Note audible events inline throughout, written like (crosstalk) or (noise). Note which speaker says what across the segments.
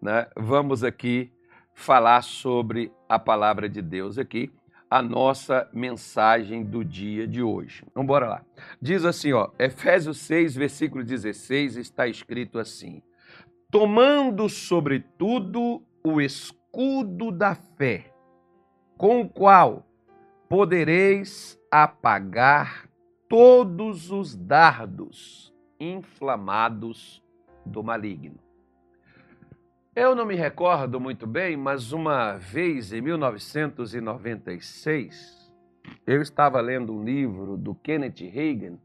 Speaker 1: né, vamos aqui falar sobre a palavra de Deus aqui, a nossa mensagem do dia de hoje. Vamos embora lá. Diz assim, ó, Efésios 6, versículo 16, está escrito assim: Tomando sobretudo o escudo da fé, com o qual podereis apagar todos os dardos inflamados do maligno. Eu não me recordo muito bem, mas uma vez em 1996, eu estava lendo um livro do Kenneth Reagan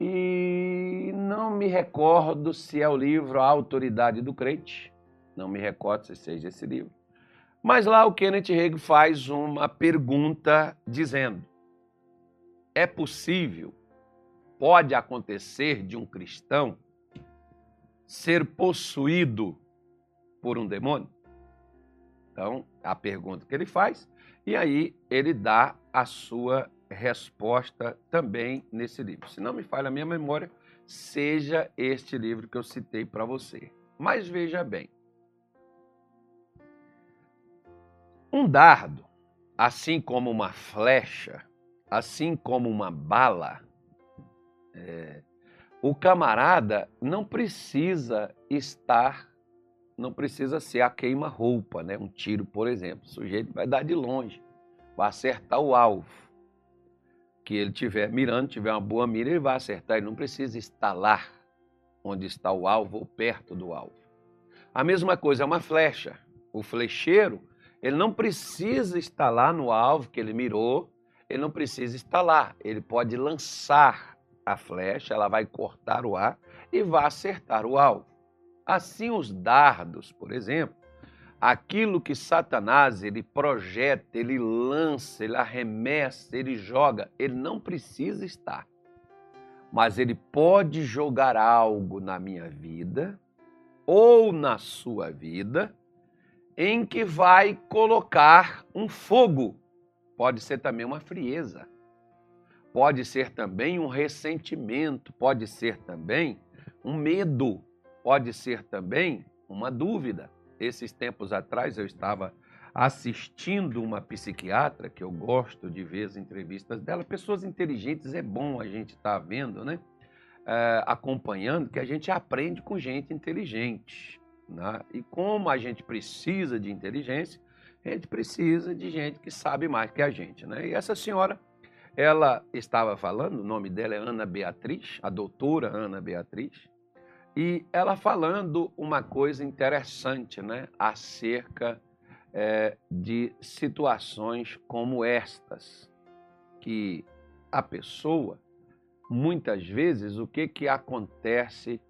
Speaker 1: e não me recordo se é o livro A Autoridade do Crente, não me recordo se seja esse livro. Mas lá o Kenneth Reagan faz uma pergunta dizendo: é possível, pode acontecer de um cristão ser possuído por um demônio? Então, a pergunta que ele faz, e aí ele dá a sua resposta também nesse livro. Se não me falha a minha memória, seja este livro que eu citei para você. Mas veja bem, um dardo, assim como uma flecha, assim como uma bala, é, o camarada não precisa estar não precisa ser a queima-roupa, né? Um tiro, por exemplo. O sujeito vai dar de longe, vai acertar o alvo. Que ele tiver mirando, tiver uma boa mira, ele vai acertar. Ele não precisa estar lá onde está o alvo ou perto do alvo. A mesma coisa é uma flecha. O flecheiro, ele não precisa estar lá no alvo que ele mirou, ele não precisa estar lá. Ele pode lançar a flecha, ela vai cortar o ar e vai acertar o alvo. Assim, os dardos, por exemplo, aquilo que Satanás ele projeta, ele lança, ele arremessa, ele joga, ele não precisa estar. Mas ele pode jogar algo na minha vida ou na sua vida em que vai colocar um fogo. Pode ser também uma frieza. Pode ser também um ressentimento, pode ser também um medo pode ser também uma dúvida. Esses tempos atrás eu estava assistindo uma psiquiatra, que eu gosto de ver as entrevistas dela. Pessoas inteligentes é bom a gente estar tá vendo, né? É, acompanhando, que a gente aprende com gente inteligente. Né? E como a gente precisa de inteligência, a gente precisa de gente que sabe mais que a gente. Né? E essa senhora, ela estava falando, o nome dela é Ana Beatriz, a doutora Ana Beatriz, e ela falando uma coisa interessante né, acerca é, de situações como estas, que a pessoa, muitas vezes, o que, que acontece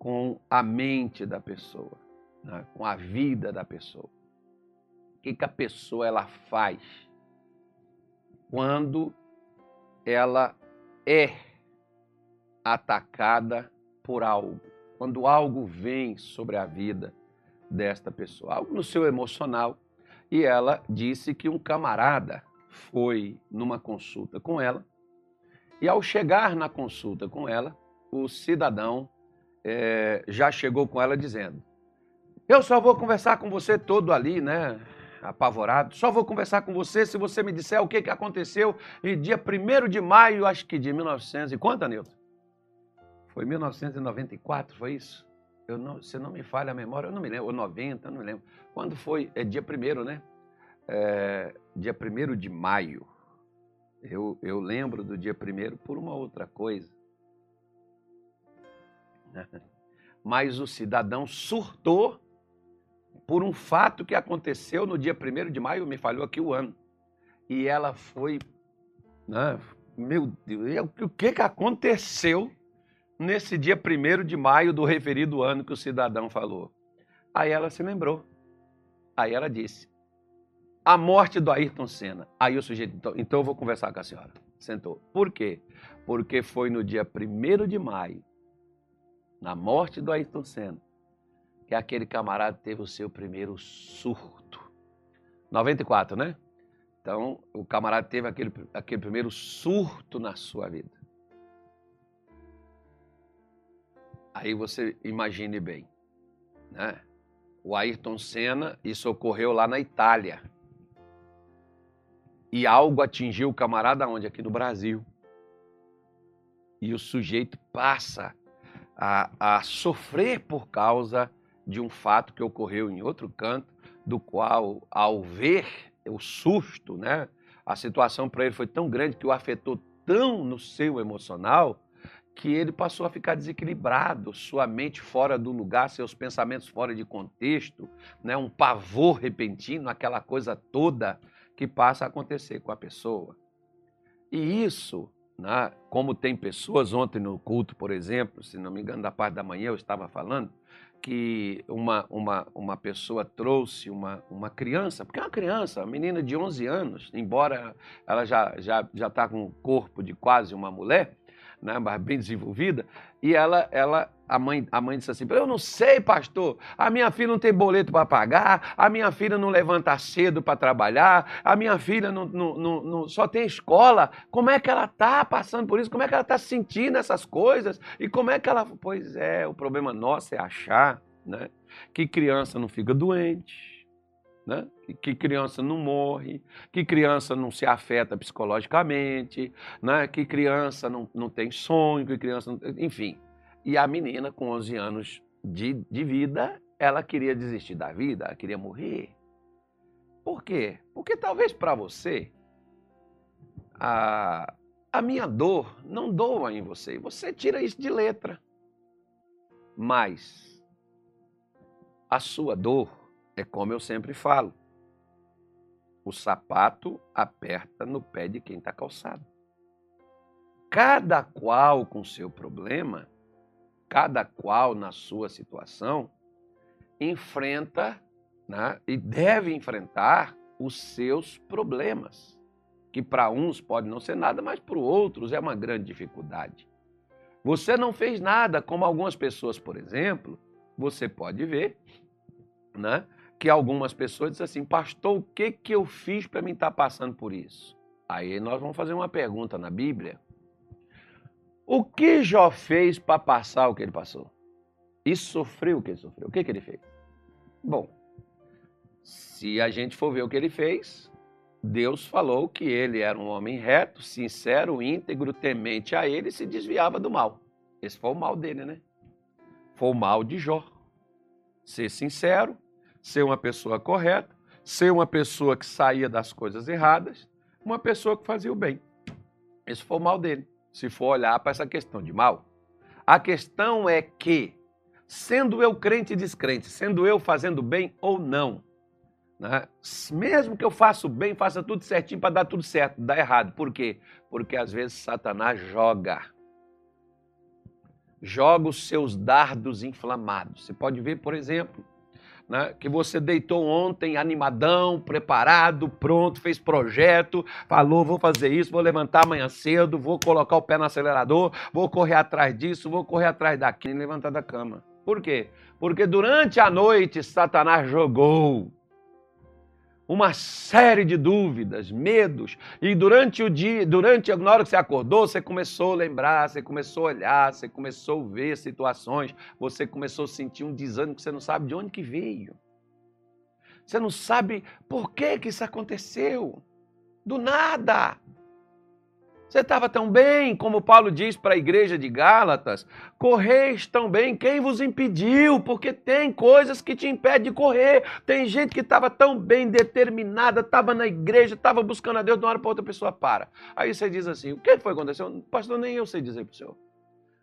Speaker 1: com a mente da pessoa, né, com a vida da pessoa. O que, que a pessoa ela faz quando ela é atacada por algo quando algo vem sobre a vida desta pessoa, algo no seu emocional. E ela disse que um camarada foi numa consulta com ela, e ao chegar na consulta com ela, o cidadão é, já chegou com ela dizendo: Eu só vou conversar com você todo ali, né? Apavorado, só vou conversar com você se você me disser o que, que aconteceu em dia 1 de maio, acho que de 1900 e quanto, Nilton? Foi 1994, foi isso? Eu não, se não me falha a memória, eu não me lembro, ou 90, eu não me lembro. Quando foi? É dia 1 né? É, dia 1 de maio. Eu, eu lembro do dia 1 por uma outra coisa. (laughs) Mas o cidadão surtou por um fato que aconteceu no dia 1 de maio, me falhou aqui o ano. E ela foi. Né, meu Deus, o que, que aconteceu nesse dia 1 de maio do referido ano que o cidadão falou. Aí ela se lembrou. Aí ela disse: a morte do Ayrton Senna. Aí o sujeito, então, então eu vou conversar com a senhora. Sentou. Por quê? Porque foi no dia 1 de maio, na morte do Ayrton Senna, que aquele camarada teve o seu primeiro surto. 94, né? Então, o camarada teve aquele, aquele primeiro surto na sua vida. Aí você imagine bem, né? o Ayrton Senna, isso ocorreu lá na Itália. E algo atingiu o camarada onde? Aqui no Brasil. E o sujeito passa a, a sofrer por causa de um fato que ocorreu em outro canto, do qual, ao ver o susto, né, a situação para ele foi tão grande que o afetou tão no seu emocional que ele passou a ficar desequilibrado, sua mente fora do lugar, seus pensamentos fora de contexto, né? um pavor repentino, aquela coisa toda que passa a acontecer com a pessoa. E isso, né? como tem pessoas, ontem no culto, por exemplo, se não me engano, da parte da manhã eu estava falando, que uma, uma, uma pessoa trouxe uma, uma criança, porque é uma criança, uma menina de 11 anos, embora ela já está já, já tá com o corpo de quase uma mulher, né, mas bem desenvolvida, e ela, ela a, mãe, a mãe disse assim: Eu não sei, pastor, a minha filha não tem boleto para pagar, a minha filha não levanta cedo para trabalhar, a minha filha não, não, não, não, só tem escola. Como é que ela está passando por isso? Como é que ela está sentindo essas coisas? E como é que ela. Pois é, o problema nosso é achar né, que criança não fica doente né? que criança não morre, que criança não se afeta psicologicamente, né? que criança não, não tem sonho, que criança não... enfim. E a menina com 11 anos de, de vida, ela queria desistir da vida, ela queria morrer. Por quê? Porque talvez para você a, a minha dor não doa em você, você tira isso de letra. Mas a sua dor é como eu sempre falo: o sapato aperta no pé de quem está calçado. Cada qual com seu problema, cada qual na sua situação, enfrenta né, e deve enfrentar os seus problemas, que para uns pode não ser nada, mas para outros é uma grande dificuldade. Você não fez nada, como algumas pessoas, por exemplo, você pode ver, né? Que algumas pessoas dizem assim, pastor, o que, que eu fiz para mim estar tá passando por isso? Aí nós vamos fazer uma pergunta na Bíblia. O que Jó fez para passar o que ele passou? E sofreu o que ele sofreu? O que, que ele fez? Bom, se a gente for ver o que ele fez, Deus falou que ele era um homem reto, sincero, íntegro, temente a ele e se desviava do mal. Esse foi o mal dele, né? Foi o mal de Jó. Ser sincero, ser uma pessoa correta, ser uma pessoa que saía das coisas erradas, uma pessoa que fazia o bem. Esse foi o mal dele, se for olhar para essa questão de mal. A questão é que, sendo eu crente e descrente, sendo eu fazendo bem ou não, né? mesmo que eu faça o bem, faça tudo certinho para dar tudo certo, dá errado. Por quê? Porque às vezes Satanás joga. Joga os seus dardos inflamados. Você pode ver, por exemplo, né, que você deitou ontem animadão, preparado, pronto, fez projeto, falou: vou fazer isso, vou levantar amanhã cedo, vou colocar o pé no acelerador, vou correr atrás disso, vou correr atrás daquilo levantar da cama. Por quê? Porque durante a noite Satanás jogou uma série de dúvidas, medos, e durante o dia, durante na hora que você acordou, você começou a lembrar, você começou a olhar, você começou a ver situações, você começou a sentir um desânimo que você não sabe de onde que veio. Você não sabe por que que isso aconteceu. Do nada. Você estava tão bem, como Paulo diz para a igreja de Gálatas, correis tão bem, quem vos impediu? Porque tem coisas que te impedem de correr. Tem gente que estava tão bem determinada, estava na igreja, estava buscando a Deus, de uma hora para outra pessoa para. Aí você diz assim: o que foi que aconteceu? Pastor, nem eu sei dizer para o senhor.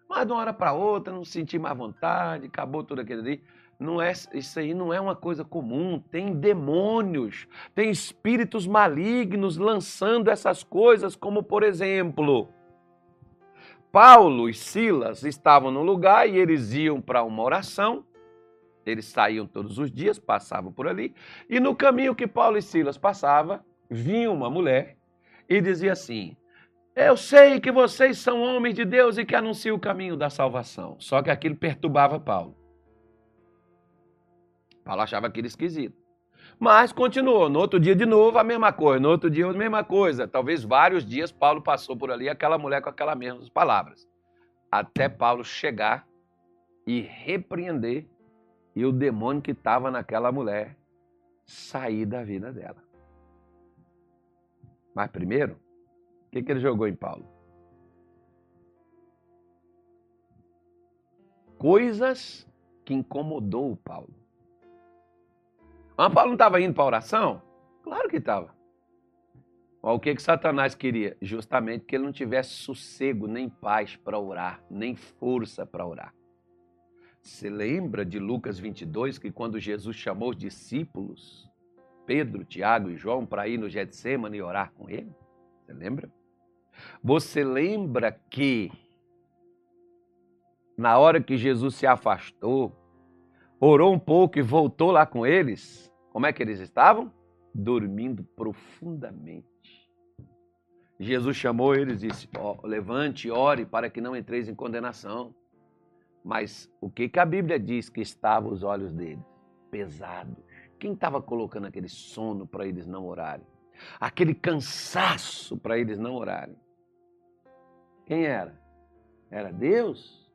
Speaker 1: Mas de uma hora para outra, não senti mais vontade, acabou tudo aquilo ali. Não é, isso aí não é uma coisa comum. Tem demônios, tem espíritos malignos lançando essas coisas, como por exemplo, Paulo e Silas estavam no lugar e eles iam para uma oração. Eles saíam todos os dias, passavam por ali, e no caminho que Paulo e Silas passavam, vinha uma mulher e dizia assim: Eu sei que vocês são homens de Deus e que anunciam o caminho da salvação. Só que aquilo perturbava Paulo. Paulo achava aquilo esquisito. Mas continuou. No outro dia, de novo, a mesma coisa. No outro dia, a mesma coisa. Talvez vários dias Paulo passou por ali, aquela mulher com aquelas mesmas palavras. Até Paulo chegar e repreender e o demônio que estava naquela mulher sair da vida dela. Mas primeiro, o que, que ele jogou em Paulo? Coisas que incomodou o Paulo. Mas Paulo não estava indo para a oração? Claro que estava. O que, que Satanás queria? Justamente que ele não tivesse sossego, nem paz para orar, nem força para orar. Você lembra de Lucas 22 que quando Jesus chamou os discípulos, Pedro, Tiago e João, para ir no Getsemane e orar com ele? Você lembra? Você lembra que na hora que Jesus se afastou, orou um pouco e voltou lá com eles, como é que eles estavam? Dormindo profundamente. Jesus chamou eles e disse: oh, levante ore para que não entreis em condenação. Mas o que, que a Bíblia diz que estavam os olhos deles? Pesados. Quem estava colocando aquele sono para eles não orarem? Aquele cansaço para eles não orarem? Quem era? Era Deus?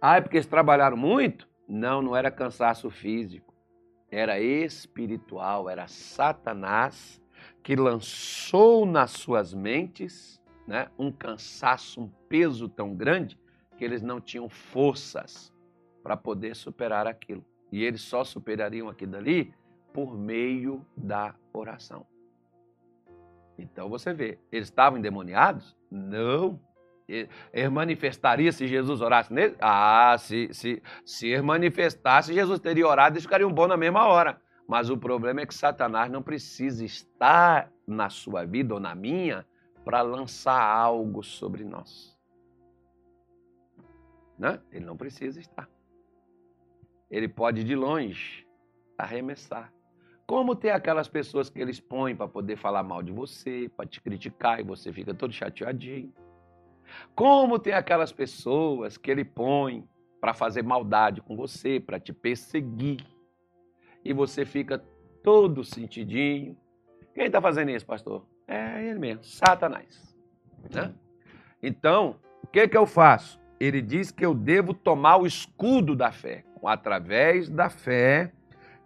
Speaker 1: Ah, é porque eles trabalharam muito? Não, não era cansaço físico. Era espiritual, era Satanás que lançou nas suas mentes né, um cansaço, um peso tão grande que eles não tinham forças para poder superar aquilo. E eles só superariam aquilo ali por meio da oração. Então você vê, eles estavam endemoniados? Não. Manifestaria se Jesus orasse nele? Ah, se, se, se manifestasse, Jesus teria orado e eles ficariam bons na mesma hora. Mas o problema é que Satanás não precisa estar na sua vida ou na minha para lançar algo sobre nós. Né? Ele não precisa estar. Ele pode de longe arremessar. Como tem aquelas pessoas que eles põem para poder falar mal de você, para te criticar e você fica todo chateadinho. Como tem aquelas pessoas que ele põe para fazer maldade com você, para te perseguir. E você fica todo sentidinho. Quem está fazendo isso, pastor? É ele mesmo, Satanás. Né? Então, o que, que eu faço? ele diz que eu devo tomar o escudo da fé. Através da fé,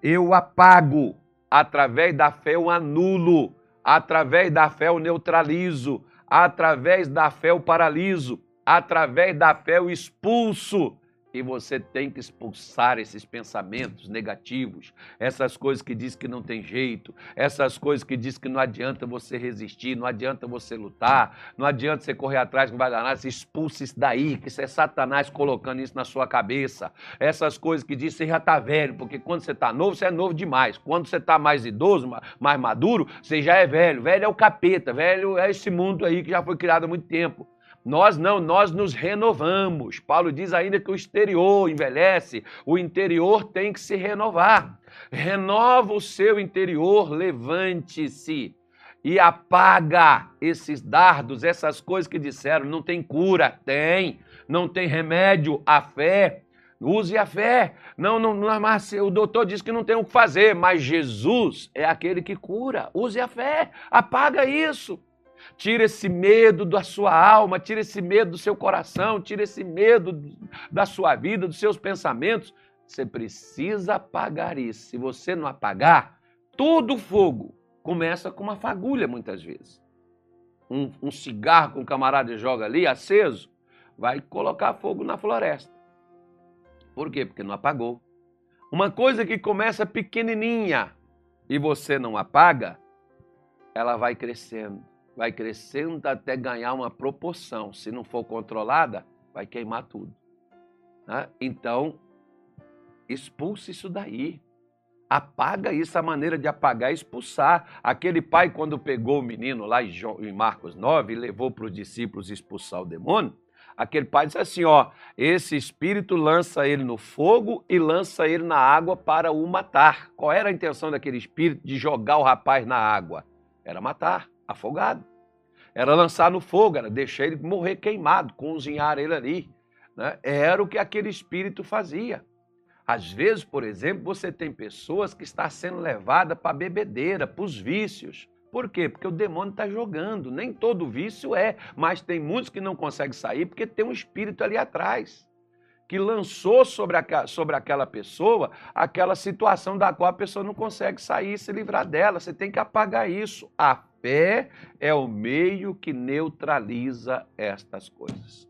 Speaker 1: eu apago. Através da fé, eu anulo. Através da fé, eu neutralizo. Através da fé, eu paraliso. Através da fé, eu expulso e você tem que expulsar esses pensamentos negativos, essas coisas que diz que não tem jeito, essas coisas que diz que não adianta você resistir, não adianta você lutar, não adianta você correr atrás não vai dar nada, expulsa isso daí, que isso é Satanás colocando isso na sua cabeça. Essas coisas que diz que você já está velho, porque quando você está novo, você é novo demais. Quando você está mais idoso, mais maduro, você já é velho. Velho é o capeta, velho é esse mundo aí que já foi criado há muito tempo. Nós não, nós nos renovamos. Paulo diz ainda que o exterior envelhece, o interior tem que se renovar. Renova o seu interior, levante-se e apaga esses dardos, essas coisas que disseram, não tem cura, tem, não tem remédio, a fé, use a fé. Não, não, não mas o doutor diz que não tem o que fazer, mas Jesus é aquele que cura. Use a fé, apaga isso. Tira esse medo da sua alma, tira esse medo do seu coração, tira esse medo da sua vida, dos seus pensamentos. Você precisa apagar isso. Se você não apagar, todo fogo começa com uma fagulha, muitas vezes. Um, um cigarro que um camarada joga ali, aceso, vai colocar fogo na floresta. Por quê? Porque não apagou. Uma coisa que começa pequenininha e você não apaga, ela vai crescendo vai crescendo até ganhar uma proporção. Se não for controlada, vai queimar tudo. Né? Então, expulse isso daí. Apaga isso, a maneira de apagar é expulsar. Aquele pai, quando pegou o menino lá em Marcos 9 e levou para os discípulos expulsar o demônio, aquele pai disse assim: ó, esse espírito lança ele no fogo e lança ele na água para o matar. Qual era a intenção daquele espírito de jogar o rapaz na água? Era matar afogado. Era lançar no fogo, era deixar ele morrer queimado, cozinhar ele ali. Né? Era o que aquele espírito fazia. Às vezes, por exemplo, você tem pessoas que estão sendo levadas para a bebedeira, para os vícios. Por quê? Porque o demônio está jogando. Nem todo vício é, mas tem muitos que não conseguem sair porque tem um espírito ali atrás. que lançou sobre, a, sobre aquela pessoa aquela situação da qual a pessoa não consegue sair e se livrar dela. Você tem que apagar isso. A fé é o meio que neutraliza estas coisas.